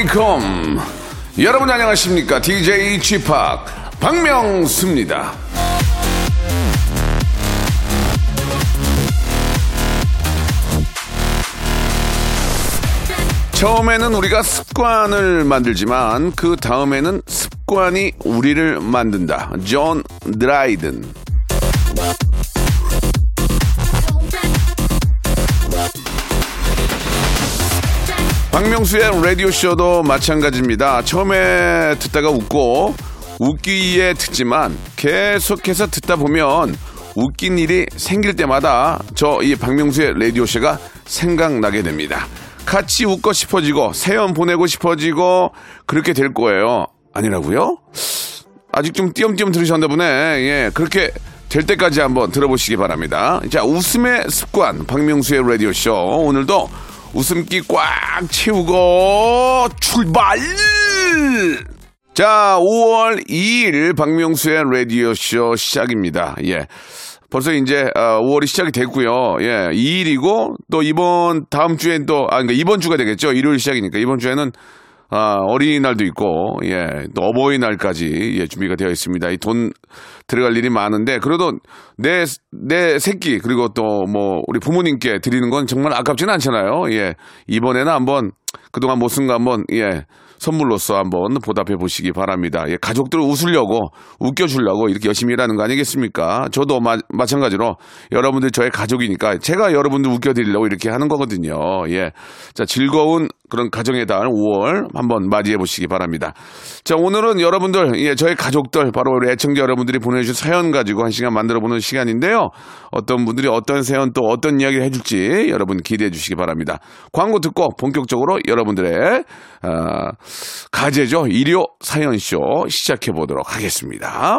Welcome 여러분 안녕하십니까? DJ p 박명수입니다. 처음에는 우리가 습관을 만들지만 그 다음에는 습관이 우리를 만든다. 존 드라이든 박명수의 라디오쇼도 마찬가지입니다. 처음에 듣다가 웃고 웃기에 듣지만 계속해서 듣다 보면 웃긴 일이 생길 때마다 저 이 박명수의 라디오쇼가 생각나게 됩니다. 같이 웃고 싶어지고 세연 보내고 싶어지고 그렇게 될 거예요. 아니라고요? 아직 좀 띄엄띄엄 들으셨나 보네. 예, 그렇게 될 때까지 한번 들어보시기 바랍니다. 자, 웃음의 습관, 박명수의 라디오쇼. 오늘도 웃음기 꽉 채우고 출발! 자, 5월 2일 박명수의 라디오쇼 시작입니다. 예. 벌써 이제 어, 5월이 시작이 됐고요. 예, 2일이고 또 이번 다음 주엔 또 아, 그러니까 이번 주가 되겠죠. 일요일 시작이니까 이번 주에는 아, 어린이날도 있고, 예, 또 어버이날까지, 예, 준비가 되어 있습니다. 이 돈 들어갈 일이 많은데, 그래도 내, 내 새끼, 그리고 또 뭐, 우리 부모님께 드리는 건 정말 아깝지는 않잖아요. 예, 이번에는 한번, 그동안 못 쓴 거 한번, 예, 선물로서 한번 보답해 보시기 바랍니다. 예, 가족들 웃으려고, 웃겨주려고 이렇게 열심히 일하는 거 아니겠습니까? 저도 마, 마찬가지로 여러분들 저의 가족이니까 제가 여러분들 웃겨드리려고 이렇게 하는 거거든요. 예. 자, 즐거운 그런 가정의 달 5월 한번 맞이해 보시기 바랍니다. 자, 오늘은 여러분들, 예, 저희 가족들, 바로 우리 애청자 여러분들이 보내주신 사연 가지고 한 시간 만들어 보는 시간인데요. 어떤 분들이 어떤 사연 또 어떤 이야기를 해줄지 여러분 기대해 주시기 바랍니다. 광고 듣고 본격적으로 여러분들의, 아, 가제죠. 일요 사연쇼 시작해 보도록 하겠습니다.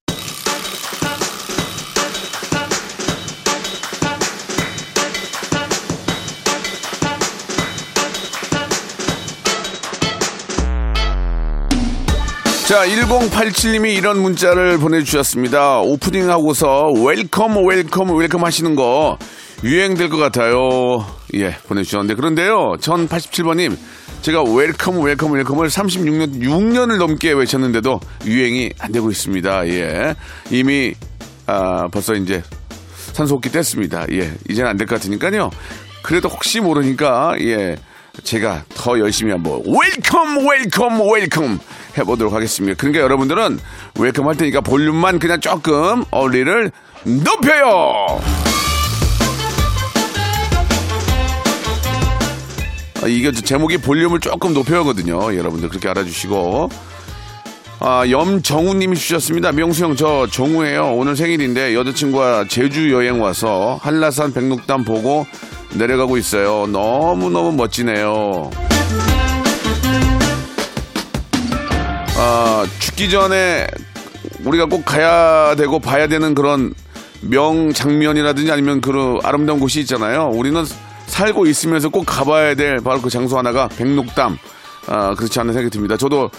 자, 1087님이 이런 문자를 보내주셨습니다. 오프닝 하고서 welcome, welcome, welcome 하시는 거 유행될 것 같아요. 예, 보내주셨는데. 그런데요, 1087번님, 제가 welcome, welcome, welcome을 36년, 6년을 넘게 외쳤는데도 유행이 안 되고 있습니다. 예. 이미, 아, 벌써 이제 산소호흡기 뗐습니다. 예. 이제는 안 될 것 같으니까요. 그래도 혹시 모르니까, 예. 제가 더 열심히 한번 welcome welcome welcome 해보도록 하겠습니다. 그러니까 여러분들은 welcome 할 테니까 볼륨만 그냥 조금 어리를 높여요. 아, 이게 제목이 볼륨을 조금 높여거든요. 여러분들 그렇게 알아주시고 아, 염정우님이 주셨습니다. 명수 형, 저 정우예요. 오늘 생일인데 여자친구와 제주 여행 와서 한라산 백록담 보고 내려가고 있어요. 너무너무 멋지네요. 아, 죽기 전에 우리가 꼭 가야 되고 봐야 되는 그런 명장면이라든지 아니면 그런 아름다운 곳이 있잖아요. 우리는 살고 있으면서 꼭 가봐야 될 바로 그 장소 하나가 백록담. 아, 그렇지 않은 생각이 듭니다. 저도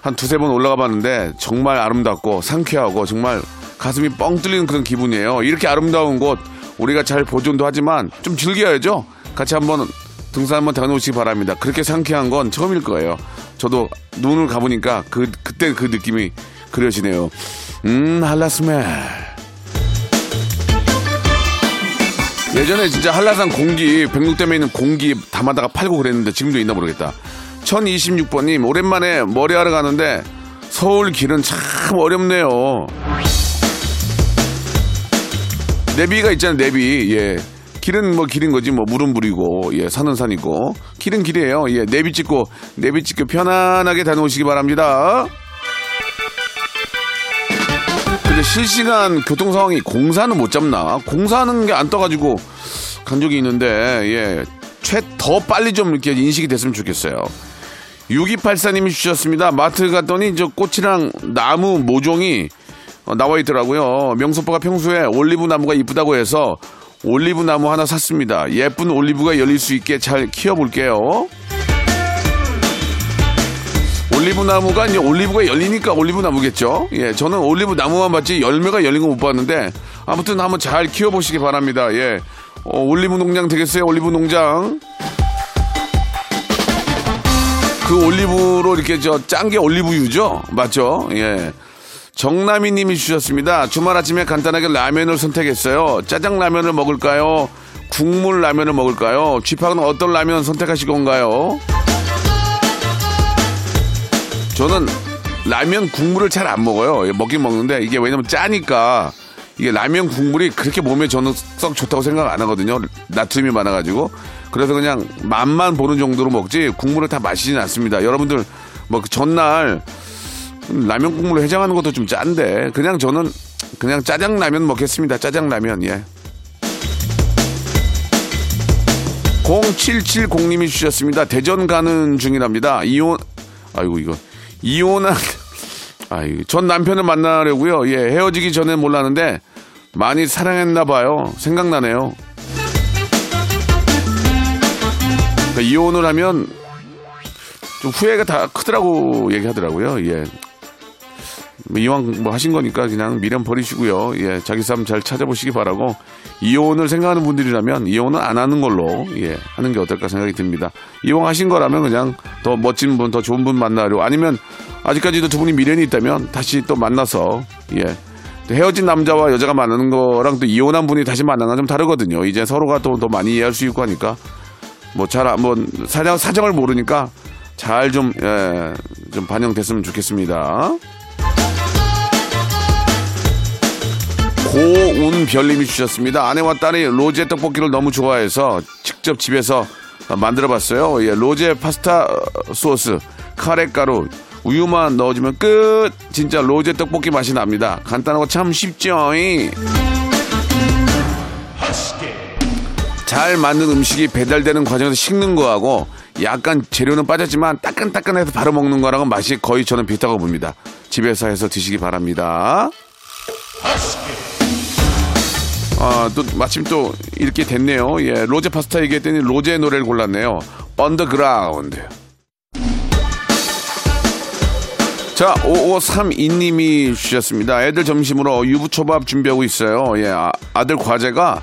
한 두세 번 올라가 봤는데 정말 아름답고 상쾌하고 정말 가슴이 뻥 뚫리는 그런 기분이에요. 이렇게 아름다운 곳 우리가 잘 보존도 하지만 좀 즐겨야죠. 같이 한번 등산 한번 다녀오시기 바랍니다. 그렇게 상쾌한 건 처음일 거예요. 저도 눈을 가보니까 그 그때 그 느낌이 그려지네요. 음 한라스멜. 예전에 진짜 한라산 공기 백록댐에 있는 공기 담아다가 팔고 그랬는데 지금도 있나 모르겠다. 1026번님 오랜만에 머리하러 가는데 서울 길은 참 어렵네요. 내비가 있잖아요 내비 예 길은 뭐 길인 거지 뭐 물은 물이고 예 산은 산이고 길은 길이에요 예 내비 찍고 내비 찍고 편안하게 다녀오시기 바랍니다 이제 실시간 교통 상황이 공사는 못 잡나? 공사하는 게 안 떠가지고 간 적이 있는데, 예. 최, 더 빨리 좀 이렇게 인식이 됐으면 좋겠어요. 6284님이 주셨습니다. 마트 갔더니 저 꽃이랑 나무 모종이 어, 나와 있더라고요. 명소빠가 평소에 올리브 나무가 이쁘다고 해서 올리브 나무 하나 샀습니다. 예쁜 올리브가 열릴 수 있게 잘 키워볼게요. 올리브 나무가 이제 올리브가 열리니까 올리브 나무겠죠. 예, 저는 올리브 나무만 봤지 열매가 열린 거 못 봤는데 아무튼 한번 잘 키워보시기 바랍니다. 예, 어, 올리브 농장 되겠어요. 올리브 농장. 그 올리브로 이렇게 저 짠 게 올리브유죠? 맞죠? 예. 정남이 님이 주셨습니다. 주말 아침에 간단하게 라면을 선택했어요. 짜장 라면을 먹을까요? 국물 라면을 먹을까요? 쥐팍은 어떤 라면 선택하실 건가요? 저는 라면 국물을 잘 안 먹어요. 예, 먹긴 먹는데 이게 왜냐면 짜니까 이게 라면 국물이 그렇게 몸에 저는 썩 좋다고 생각 안 하거든요. 나트륨이 많아가지고. 그래서 그냥 맛만 보는 정도로 먹지 국물을 다 마시진 않습니다. 여러분들 뭐그 전날 라면 국물로 해장하는 것도 좀 짠데 그냥 저는 그냥 짜장라면 먹겠습니다. 짜장라면 예. 0770님이 주셨습니다. 대전 가는 중이랍니다. 이혼 아이고 이거 이혼한 아이 전 남편을 만나려고요. 예 헤어지기 전에 몰랐는데 많이 사랑했나 봐요. 생각나네요. 그러니까 이혼을 하면 좀 후회가 다 크더라고 얘기하더라고요. 예. 뭐 이왕 뭐 하신 거니까 그냥 미련 버리시고요. 예, 자기 삶 잘 찾아보시기 바라고 이혼을 생각하는 분들이라면 이혼은 안 하는 걸로 예 하는 게 어떨까 생각이 듭니다. 이왕 하신 거라면 그냥 더 멋진 분, 더 좋은 분 만나려 아니면 아직까지도 두 분이 미련이 있다면 다시 또 만나서 예 또 헤어진 남자와 여자가 만나는 거랑 또 이혼한 분이 다시 만나는 건 좀 다르거든요. 이제 서로가 또 더 많이 이해할 수 있고 하니까 뭐잘 한번 사정 사정을 모르니까 잘 좀 예, 좀 반영됐으면 좋겠습니다. 고운별님이 주셨습니다. 아내와 딸이 로제 떡볶이를 너무 좋아해서 직접 집에서 만들어봤어요. 예, 로제 파스타 소스, 카레가루, 우유만 넣어주면 끝! 진짜 로제 떡볶이 맛이 납니다. 간단하고 참 쉽죠? 이. 잘 만든 음식이 배달되는 과정에서 식는 거하고 약간 재료는 빠졌지만 따끈따끈해서 바로 먹는 거랑은 맛이 거의 저는 비슷하고 봅니다. 집에서 해서 드시기 바랍니다. 아, 또 마침 또 이렇게 됐네요. 예, 로제 파스타 얘기했더니 로제 노래를 골랐네요. 언더그라운드. 자, 5532님이 주셨습니다. 애들 점심으로 유부초밥 준비하고 있어요. 예, 아, 아들 과제가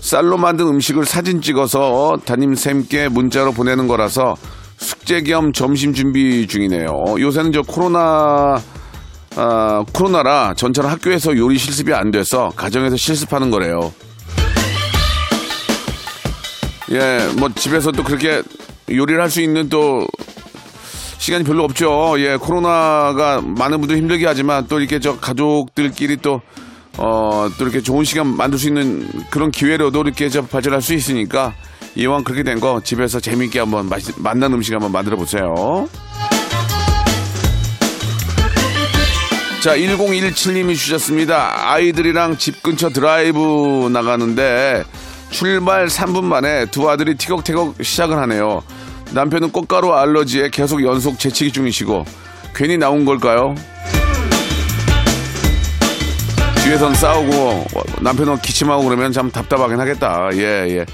쌀로 만든 음식을 사진 찍어서 담임쌤께 문자로 보내는 거라서 숙제 겸 점심 준비 중이네요. 요새는 저 코로나 아, 코로나라 전처럼 학교에서 요리 실습이 안 돼서 가정에서 실습하는 거래요. 예, 뭐 집에서 또 그렇게 요리를 할 수 있는 또 시간이 별로 없죠. 예, 코로나가 많은 분들 힘들게 하지만 또 이렇게 저 가족들끼리 또 어, 또 이렇게 좋은 시간 만들 수 있는 그런 기회로도 이렇게 저 발전할 수 있으니까 이왕 그렇게 된 거 집에서 재미있게 한번 맛있, 맛난 음식 한번 만들어 보세요. 자, 1017님이 주셨습니다. 아이들이랑 집 근처 드라이브 나가는데 출발 3분 만에 두 아들이 티격태격 시작을 하네요. 남편은 꽃가루 알러지에 계속 연속 재치기 중이시고 괜히 나온 걸까요? 뒤에선 싸우고 남편은 기침하고 그러면 참 답답하긴 하겠다. 예, 예.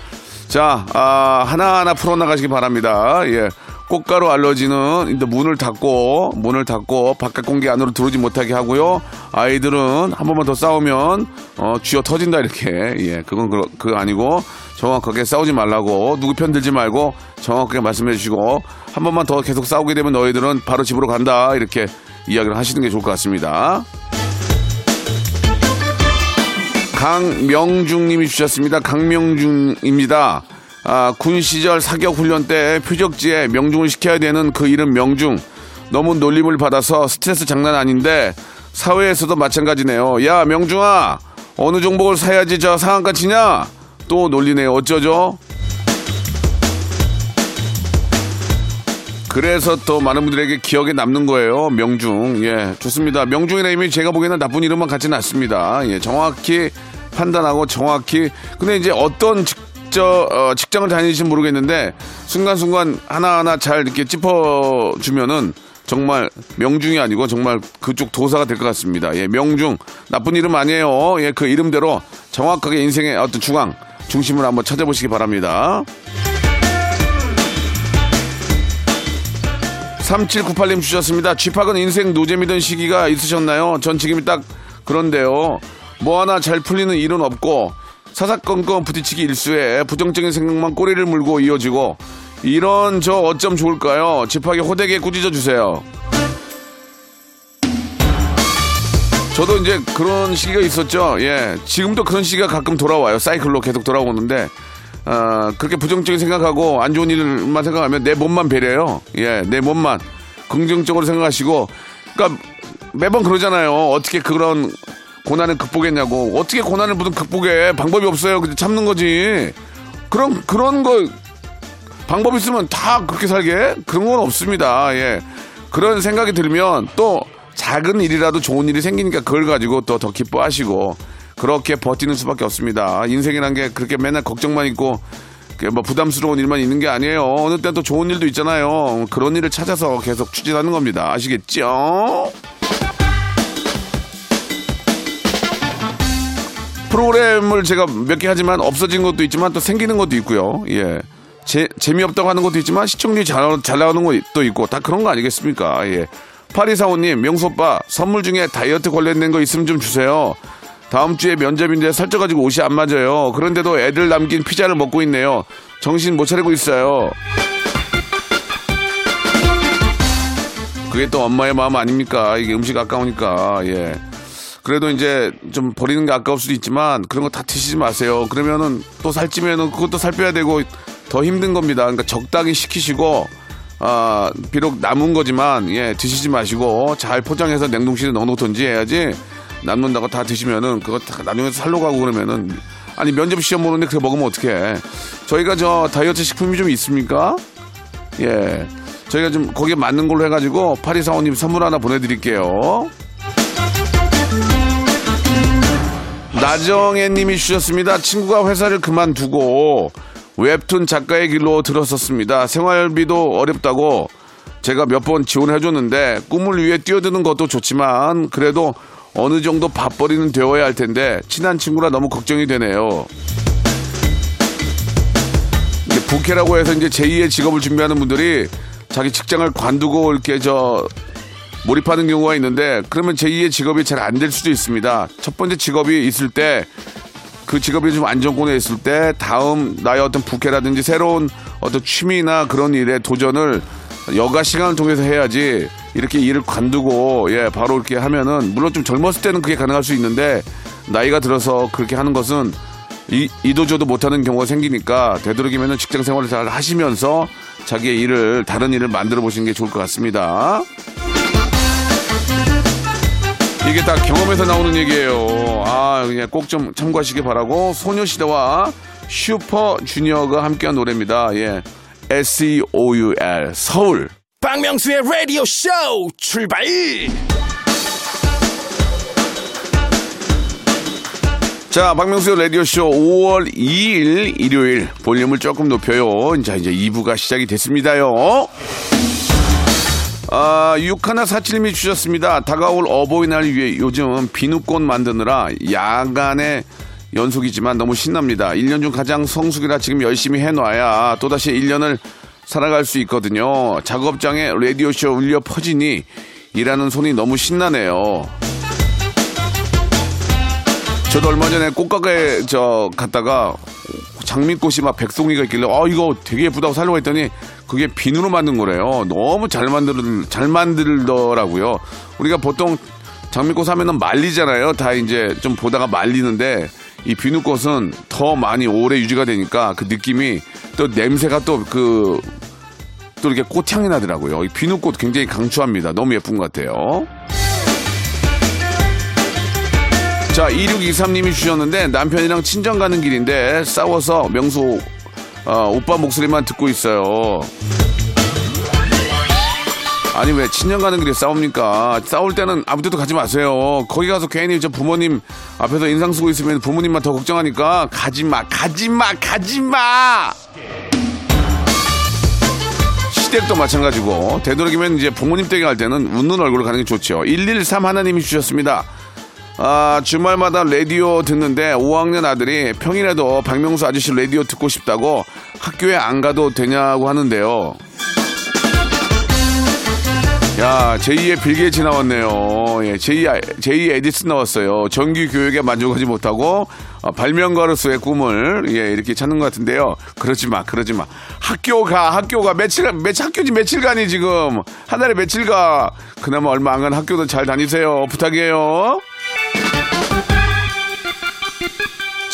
자, 아, 하나하나 풀어나가시기 바랍니다. 예. 꽃가루 알러지는 일단 문을 닫고, 문을 닫고, 바깥 공기 안으로 들어오지 못하게 하고요. 아이들은 한 번만 더 싸우면, 어, 쥐어 터진다, 이렇게. 예, 그건 그, 그거 아니고, 정확하게 싸우지 말라고, 누구 편 들지 말고, 정확하게 말씀해 주시고, 한 번만 더 계속 싸우게 되면 너희들은 바로 집으로 간다, 이렇게 이야기를 하시는 게 좋을 것 같습니다. 강명중님이 주셨습니다. 강명중입니다. 아, 군 시절 사격 훈련 때 표적지에 명중을 시켜야 되는 그 이름 명중. 너무 놀림을 받아서 스트레스 장난 아닌데 사회에서도 마찬가지네요. 야 명중아 어느 종목을 사야지 저 상한가 치냐? 또 놀리네요. 어쩌죠? 그래서 또 많은 분들에게 기억에 남는 거예요. 명중. 예, 좋습니다. 명중이라는 이름이 제가 보기에는 나쁜 이름만 같지는 않습니다. 예, 정확히 판단하고 정확히. 근데 이제 어떤 직 저, 어, 직장을 다니실지 모르겠는데 순간순간 하나하나 잘 이렇게 짚어 주면은 정말 명중이 아니고 정말 그쪽 도사가 될 것 같습니다. 예, 명중. 나쁜 이름 아니에요. 예, 그 이름대로 정확하게 인생의 어떤 중앙, 중심을 한번 찾아보시기 바랍니다. 3798님 주셨습니다. 쥐팍은 인생 노잼이던 시기가 있으셨나요? 전 지금이 딱 그런데요. 뭐 하나 잘 풀리는 일은 없고 사사건건 부딪히기 일수에 부정적인 생각만 꼬리를 물고 이어지고 이런 저 어쩜 좋을까요? 쥐팍이 호되게 꾸짖어 주세요. 저도 이제 그런 시기가 있었죠. 예. 지금도 그런 시기가 가끔 돌아와요. 사이클로 계속 돌아오는데, 어, 그렇게 부정적인 생각하고 안 좋은 일만 생각하면 내 몸만 배려요. 예, 내 몸만. 긍정적으로 생각하시고, 그러니까 매번 그러잖아요. 어떻게 그런 고난을 극복했냐고. 어떻게 고난을 무슨 극복해. 방법이 없어요. 그냥 참는 거지. 그런, 그런 거, 방법 있으면 다 그렇게 살게? 그런 건 없습니다. 예. 그런 생각이 들면 또 작은 일이라도 좋은 일이 생기니까 그걸 가지고 또 더 기뻐하시고 그렇게 버티는 수밖에 없습니다. 인생이란 게 그렇게 맨날 걱정만 있고 그뭐 부담스러운 일만 있는 게 아니에요. 어느 때또 좋은 일도 있잖아요. 그런 일을 찾아서 계속 추진하는 겁니다. 아시겠죠? 프로그램을 제가 몇 개 하지만 없어진 것도 있지만 또 생기는 것도 있고요. 예. 재, 재미없다고 하는 것도 있지만 시청률이 잘, 잘 나오는 것도 있고 다 그런 거 아니겠습니까? 예. 파리사오님, 명소빠, 선물 중에 다이어트 관련된 거 있으면 좀 주세요. 다음 주에 면접인데 살쪄가지고 옷이 안 맞아요. 그런데도 애들 남긴 피자를 먹고 있네요. 정신 못 차리고 있어요. 그게 또 엄마의 마음 아닙니까? 이게 음식 아까우니까, 예. 그래도 이제 좀 버리는 게 아까울 수도 있지만 그런 거 다 드시지 마세요. 그러면은 또 살찌면은 그것도 살 빼야 되고 더 힘든 겁니다. 그러니까 적당히 시키시고 아 비록 남은 거지만 예 드시지 마시고 잘 포장해서 냉동실에 넣어놓든지 해야지 남는다고 다 드시면은 그거 다 나중에 살로 가고 그러면은 아니 면접 시험 보는데 그래 먹으면 어떡해. 저희가 저 다이어트 식품이 좀 있습니까? 예. 저희가 좀 거기에 맞는 걸로 해가지고 파리사원님 선물 하나 보내드릴게요. 나정혜 님이 주셨습니다. 친구가 회사를 그만두고 웹툰 작가의 길로 들었었습니다. 생활비도 어렵다고 제가 몇 번 지원해 줬는데 꿈을 위해 뛰어드는 것도 좋지만 그래도 어느 정도 밥벌이는 되어야 할 텐데 친한 친구라 너무 걱정이 되네요. 이제 부캐라고 해서 이제 제2의 직업을 준비하는 분들이 자기 직장을 관두고 이렇게 저 몰입하는 경우가 있는데 그러면 제2의 직업이 잘 안 될 수도 있습니다. 첫 번째 직업이 있을 때 그 직업이 좀 안정권에 있을 때 다음 나의 어떤 부캐라든지 새로운 어떤 취미나 그런 일에 도전을 여가 시간을 통해서 해야지 이렇게 일을 관두고 예 바로 이렇게 하면은 물론 좀 젊었을 때는 그게 가능할 수 있는데 나이가 들어서 그렇게 하는 것은 이, 이도저도 못하는 경우가 생기니까 되도록이면은 직장 생활을 잘 하시면서 자기의 일을 다른 일을 만들어 보시는 게 좋을 것 같습니다. 이게 다 경험에서 나오는 얘기예요. 아, 그냥 꼭 좀 참고하시기 바라고 소녀시대와 슈퍼주니어가 함께한 노래입니다. 예. S-E-O-U-L 서울. 박명수의 라디오 쇼 출발 자, 박명수의 라디오쇼 5월 2일 일요일 볼륨을 조금 높여요. 자, 이제 2부가 시작이 됐습니다요. 아, 6147님이 주셨습니다. 다가올 어버이날 위해 요즘 비누꽃 만드느라 야간에 연속이지만 너무 신납니다. 1년 중 가장 성수기라 지금 열심히 해놔야 또다시 1년을 살아갈 수 있거든요. 작업장에 라디오쇼 울려 퍼지니 일하는 손이 너무 신나네요. 저도 얼마 전에 꽃가게 저 갔다가 장미꽃이 막 백송이가 있길래 아 이거 되게 예쁘다고 살려고 했더니 그게 비누로 만든 거래요. 너무 잘 만들 잘 만들더라고요. 우리가 보통 장미꽃 하면은 말리잖아요. 다 이제 좀 보다가 말리는데 이 비누꽃은 더 많이 오래 유지가 되니까 그 느낌이 또 냄새가 또 그또 이렇게 꽃향이 나더라고요. 이 비누꽃 굉장히 강추합니다. 너무 예쁜 것 같아요. 자, 2623님이 주셨는데 남편이랑 친정 가는 길인데 싸워서 명수 어, 오빠 목소리만 듣고 있어요. 아니 왜 친정 가는 길에 싸웁니까? 싸울 때는 아무 데도 가지 마세요. 거기 가서 괜히 저 부모님 앞에서 인상 쓰고 있으면 부모님만 더 걱정하니까 가지 마, 가지 마, 가지 마. 시댁도 마찬가지고 되도록이면 이제 부모님 댁에 갈 때는 웃는 얼굴을 가는 게 좋죠. 113 하나님이 주셨습니다. 아, 주말마다 라디오 듣는데 5학년 아들이 평일에도 박명수 아저씨 라디오 듣고 싶다고 학교에 안 가도 되냐고 하는데요. 야, 제2의 빌 게이츠 나왔네요. 예, 제2, 제2 에디슨 나왔어요. 정규 교육에 만족하지 못하고 어, 발명가로서의 꿈을 예, 이렇게 찾는 것 같은데요. 그러지 마, 그러지 마. 학교 가, 학교 가. 며칠, 며칠, 학교지 며칠간이 지금. 한 달에 며칠 가. 그나마 얼마 안 간 학교도 잘 다니세요. 부탁해요.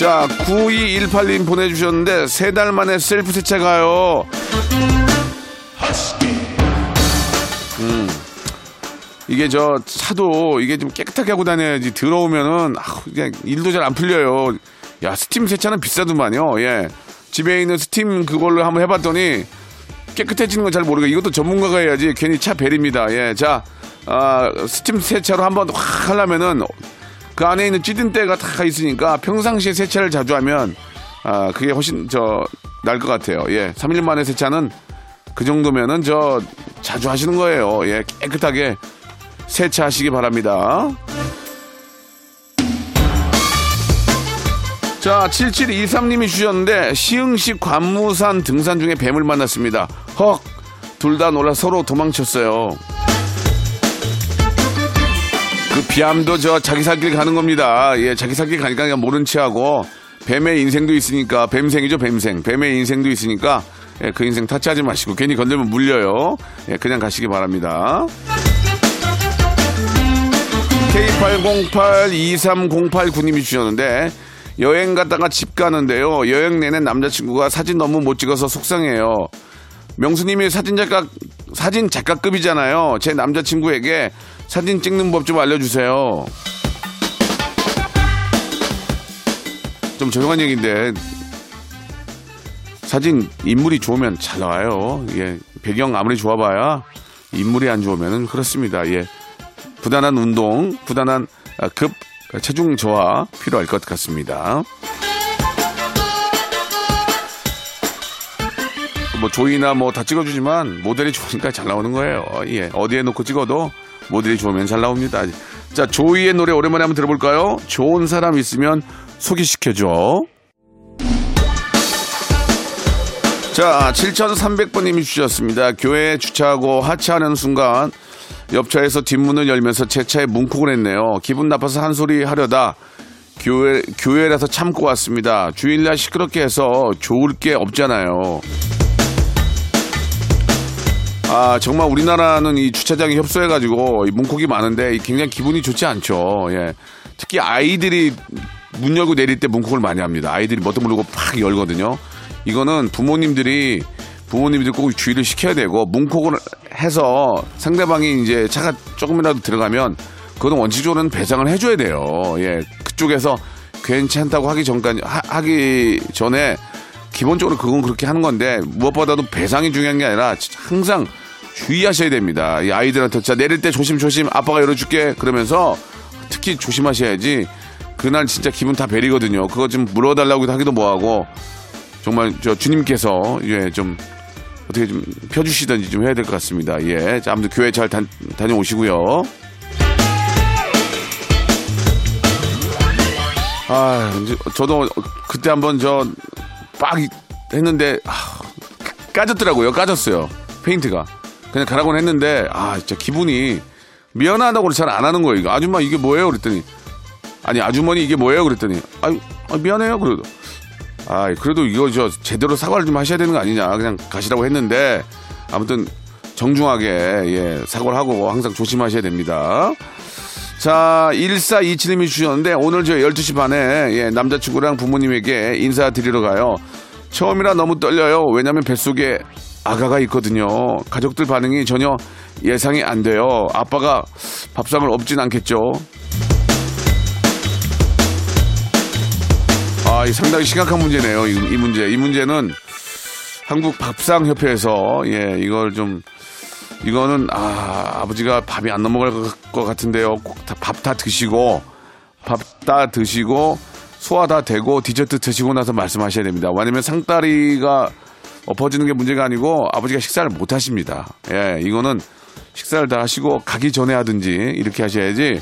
자, 9218님 보내주셨는데, 세 달 만에 셀프 세차 가요. 음. 이게 저 차도 이게 좀 깨끗하게 하고 다녀야지 들어오면은 아, 그냥 일도 잘 안 풀려요. 야 스팀 세차는 비싸더만요. 예, 집에 있는 스팀 그걸로 한번 해봤더니 깨끗해지는 건 잘 모르고 이것도 전문가가 해야지 괜히 차 베립니다. 예, 자 아, 스팀 세차로 한번 확 하려면은 그 안에 있는 찌든 때가 다 있으니까 평상시에 세차를 자주 하면 아 그게 훨씬 저 날 것 같아요. 예, 3일 만에 세차는 그 정도면은 저 자주 하시는 거예요. 예, 깨끗하게 세차하시기 바랍니다. 자, 7723님이 주셨는데 시흥시 관무산 등산 중에 뱀을 만났습니다. 헉, 둘 다 놀라 서로 도망쳤어요. 그 비암도 저 자기 살길 가는 겁니다. 예, 자기 살길 가니까 그냥 모른 체 하고 뱀의 인생도 있으니까 뱀생이죠, 뱀생. 뱀의 인생도 있으니까 예, 그 인생 타치하지 마시고 괜히 건들면 물려요. 예, 그냥 가시기 바랍니다. K80823089님이 주셨는데 여행 갔다가 집 가는데요. 여행 내내 남자친구가 사진 너무 못 찍어서 속상해요. 명수님이 사진 작가 사진 작가급이잖아요. 제 남자친구에게 사진 찍는 법 좀 알려주세요. 좀 조용한 얘기인데 사진 인물이 좋으면 잘 나와요. 예, 배경 아무리 좋아봐야 인물이 안 좋으면은 그렇습니다. 예, 부단한 운동, 부단한 아, 급 체중 저하 필요할 것 같습니다. 뭐 조이나 뭐 다 찍어주지만 모델이 좋으니까 잘 나오는 거예요. 예, 어디에 놓고 찍어도 모델이 좋으면 잘 나옵니다. 자, 조이의 노래 오랜만에 한번 들어볼까요? 좋은 사람 있으면 소개시켜줘. 자, 7,300번님이 주셨습니다. 교회에 주차하고 하차하는 순간 옆차에서 뒷문을 열면서 제 차에 뭉콕을 했네요. 기분 나빠서 한 소리 하려다 교회, 교회라서 참고 왔습니다. 주일날 시끄럽게 해서 좋을 게 없잖아요. 아, 정말 우리나라는 이 주차장이 협소해가지고 이 문콕이 많은데 굉장히 기분이 좋지 않죠. 예. 특히 아이들이 문 열고 내릴 때 문콕을 많이 합니다. 아이들이 뭣도 모르고 팍 열거든요. 이거는 부모님들이 부모님들이 꼭 주의를 시켜야 되고 문콕을 해서 상대방이 이제 차가 조금이라도 들어가면 그거는 원칙적으로는 배상을 해줘야 돼요. 예, 그쪽에서 괜찮다고 하기 전까지 하, 기 전에 기본적으로 그건 그렇게 하는 건데 무엇보다도 배상이 중요한 게 아니라 항상 주의하셔야 됩니다. 이 아이들한테 자 내릴 때 조심 조심 아빠가 열어줄게 그러면서 특히 조심하셔야지 그날 진짜 기분 다 베리거든요. 그거 좀 물어달라고 하기도 뭐하고 정말 저 주님께서 예좀 어떻게 좀 펴주시든지 좀 해야 될 것 같습니다. 예, 자, 아무튼 교회 잘 다, 다녀오시고요. 아, 이제 저도 그때 한번 저 빡 했는데 아, 까졌더라고요. 까졌어요. 페인트가. 그냥 가라고 했는데 아, 진짜 기분이 미안하다고 잘 안 하는 거예요. 아줌마 이게 뭐예요? 그랬더니 아니 아주머니 이게 뭐예요? 그랬더니 아, 아 미안해요. 그래도 아, 그래도 이거 저 제대로 사과를 좀 하셔야 되는 거 아니냐. 그냥 가시라고 했는데 아무튼 정중하게 예, 사과를 하고 항상 조심하셔야 됩니다. 자, 1427님이 주셨는데 오늘 저 12시 반에 예, 남자친구랑 부모님에게 인사드리러 가요. 처음이라 너무 떨려요. 왜냐면 뱃속에 아가가 있거든요. 가족들 반응이 전혀 예상이 안 돼요. 아빠가 밥상을 없진 않겠죠. 아, 이 상당히 심각한 문제네요. 이, 이 문제. 이 문제는 한국 밥상 협회에서 예, 이걸 좀 이거는 아 아버지가 밥이 안 넘어갈 것 같은데요. 밥 다 드시고 밥 다 드시고 소화 다 되고 디저트 드시고 나서 말씀하셔야 됩니다. 왜냐면 상다리가 엎어지는 게 문제가 아니고 아버지가 식사를 못 하십니다. 예, 이거는 식사를 다 하시고 가기 전에 하든지 이렇게 하셔야지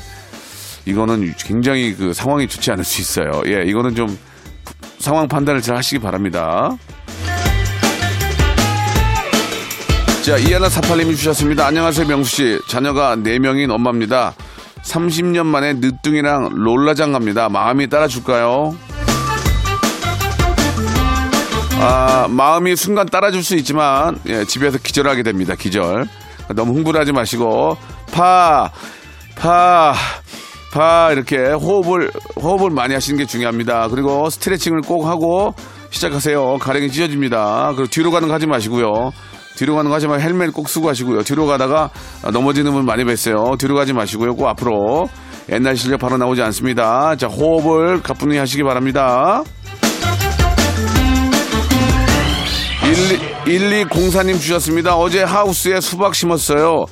이거는 굉장히 그 상황이 좋지 않을 수 있어요. 예, 이거는 좀 상황 판단을 잘 하시기 바랍니다. 자, 이하나 사팔님이 주셨습니다. 안녕하세요, 명수 씨. 자녀가 4명인 엄마입니다. 30년 만에 늦둥이랑 롤라장 갑니다. 마음이 따라줄까요? 아, 마음이 순간 따라줄 수 있지만, 예, 집에서 기절하게 됩니다. 기절. 너무 흥분하지 마시고, 파, 파, 파, 이렇게 호흡을, 호흡을 많이 하시는 게 중요합니다. 그리고 스트레칭을 꼭 하고 시작하세요. 가랭이 찢어집니다. 그리고 뒤로 가는 거 하지 마시고요. 뒤로 가는 거 하지 말고 헬멧 꼭 쓰고 하시고요. 뒤로 가다가 넘어지는 분 많이 뵀어요. 뒤로 가지 마시고요. 꼭 앞으로. 옛날 실력 바로 나오지 않습니다. 자, 호흡을 가뿐히 하시기 바랍니다. 1204님 주셨습니다. 어제 하우스에 수박 심었어요.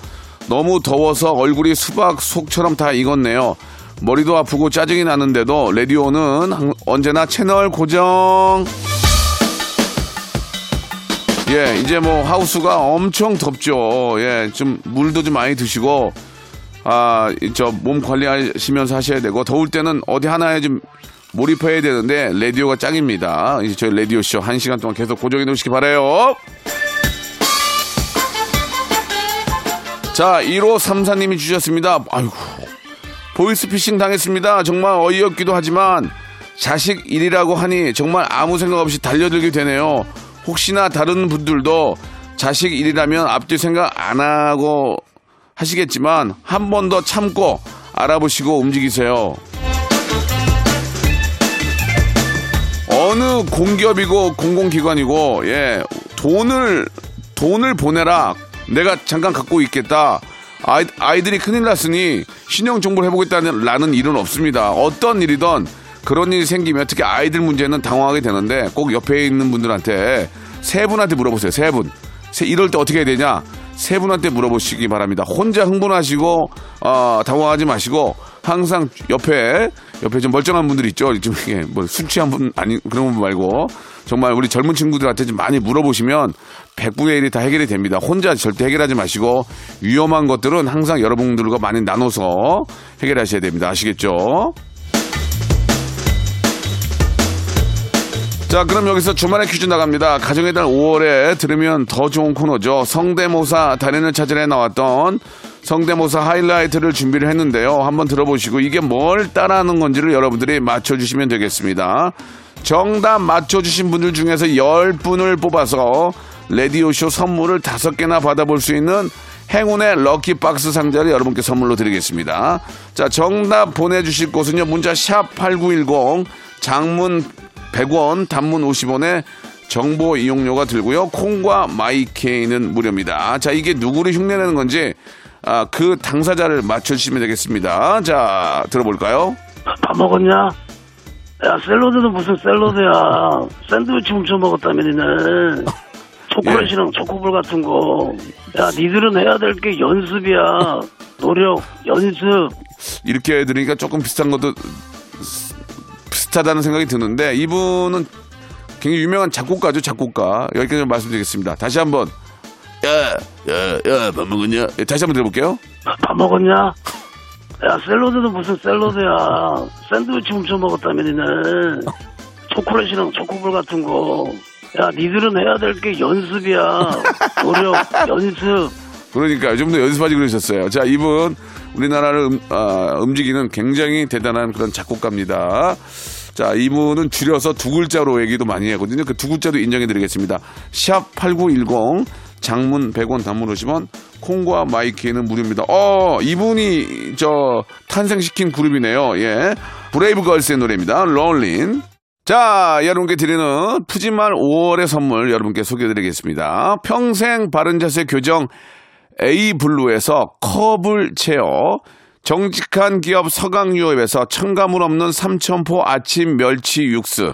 너무 더워서 얼굴이 수박 속처럼 다 익었네요. 머리도 아프고 짜증이 나는데도 라디오는 언제나 채널 고정. 예, 이제 뭐 하우스가 엄청 덥죠. 예, 좀 물도 좀 많이 드시고 아, 저 몸 관리하시면서 하셔야 되고 더울 때는 어디 하나에 좀 몰입해야 되는데 라디오가 짱입니다. 이제 저희 라디오 쇼 1시간 동안 계속 고정해 놓으시기 바래요. 자, 1호 3사님이 주셨습니다. 아이고. 보이스피싱 당했습니다. 정말 어이없기도 하지만 자식 일이라고 하니 정말 아무 생각 없이 달려들게 되네요. 혹시나 다른 분들도 자식 일이라면 앞뒤 생각 안 하고 하시겠지만 한 번 더 참고 알아보시고 움직이세요. 어느 공기업이고 공공기관이고 예 돈을 돈을 보내라. 내가 잠깐 갖고 있겠다. 아이, 아이들이 큰일 났으니 신용 정보를 해보겠다는 일은 없습니다. 어떤 일이든 그런 일이 생기면 특히 아이들 문제는 당황하게 되는데 꼭 옆에 있는 분들한테 세 분한테 물어보세요. 세분. 이럴 때 어떻게 해야 되냐? 세 분한테 물어보시기 바랍니다. 혼자 흥분하시고 어, 당황하지 마시고 항상 옆에 옆에 좀 멀쩡한 분들 있죠. 좀 이게 뭐 술 취한 분 아니 그런 분 말고 정말 우리 젊은 친구들한테 좀 많이 물어보시면 100분의 1이 다 해결이 됩니다. 혼자 절대 해결하지 마시고 위험한 것들은 항상 여러분들과 많이 나눠서 해결하셔야 됩니다. 아시겠죠? 자, 그럼 여기서 주말에 퀴즈 나갑니다. 가정의 달 5월에 들으면 더 좋은 코너죠. 성대모사 달인을 찾으러 나왔던 성대모사 하이라이트를 준비를 했는데요. 한번 들어보시고 이게 뭘 따라하는 건지를 여러분들이 맞춰주시면 되겠습니다. 정답 맞춰주신 분들 중에서 10분을 뽑아서 레디오쇼 선물을 5개나 받아볼 수 있는 행운의 럭키박스 상자를 여러분께 선물로 드리겠습니다. 자, 정답 보내주실 곳은요. 문자 샵 8910 장문 100원, 단문 50원에 정보 이용료가 들고요. 콩과 마이케이는 무료입니다. 자, 이게 누구를 흉내내는 건지 아, 그 당사자를 맞춰주시면 되겠습니다. 자, 들어볼까요? 밥 먹었냐? 야, 샐러드는 무슨 샐러드야. 샌드위치 훔쳐 먹었다며, 니는. 초콜릿이랑 초코볼 같은 거. 야, 니들은 해야 될 게 연습이야. 노력, 연습. 이렇게 들으니까 조금 비슷한 것도 비슷하다는 생각이 드는데 이분은 굉장히 유명한 작곡가죠, 작곡가. 여기까지 말씀드리겠습니다. 다시 한번 야, 야, 야, 밥 먹었냐? 예, 다시 한번 들어볼게요. 밥 먹었냐? 야, 샐러드는 무슨 샐러드야. 샌드위치 훔쳐 먹었다며, 니는. 초콜릿이랑 초코볼 같은 거. 야, 니들은 해야 될 게 연습이야. 노력, 연습. 그러니까 좀 더 연습하지 그러셨어요. 자, 이분 우리나라를 음, 아, 움직이는 굉장히 대단한 그런 작곡가입니다. 자, 이분은 줄여서 두 글자로 얘기도 많이 하거든요. 그 두 글자도 인정해 드리겠습니다. 샵 8910 장문 100원 단문 50원 콩과 my K는 무료입니다. 어, 이분이 저 탄생시킨 그룹이네요. 예. 브레이브걸스의 노래입니다. 롤린. 자, 여러분께 드리는 푸짐한 5월의 선물 여러분께 소개해드리겠습니다. 평생 바른 자세 교정 에이블루에서 커블체어 정직한 기업 서강유업에서 첨가물 없는 삼천포 아침 멸치 육수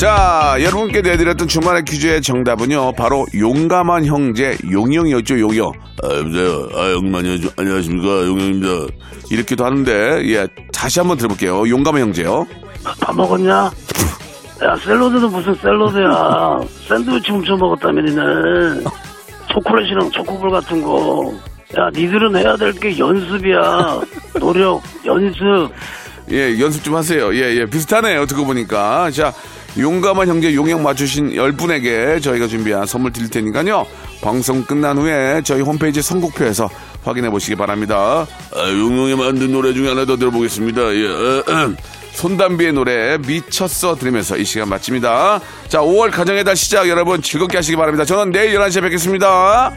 자, 여러분께 내드렸던 주말의 퀴즈의 정답은요, 바로 용감한 형제 용영이었죠, 용영. 아, 여보세요. 아, 안녕하십니까. 용영입니다. 이렇게도 하는데, 예, 다시 한번 들어볼게요. 용감한 형제요. 밥 먹었냐? 야, 샐러드는 무슨 샐러드야. 샌드위치 훔쳐 먹었다며, 니네. 초콜릿이랑 초코볼 같은 거. 야, 니들은 해야 될 게 연습이야. 노력, 연습. 예, 연습 좀 하세요. 예, 예, 비슷하네요. 듣고 보니까. 자, 용감한 형제 용역 맞추신 10분에게 저희가 준비한 선물 드릴 테니까요. 방송 끝난 후에 저희 홈페이지 선곡표에서 확인해 보시기 바랍니다. 아, 용용이 만든 노래 중에 하나 더 들어보겠습니다. 예, 어, 어. 손담비의 노래 미쳤어 들으면서 이 시간 마칩니다. 자, 5월 가정의 달 시작 여러분 즐겁게 하시기 바랍니다. 저는 내일 11시에 뵙겠습니다.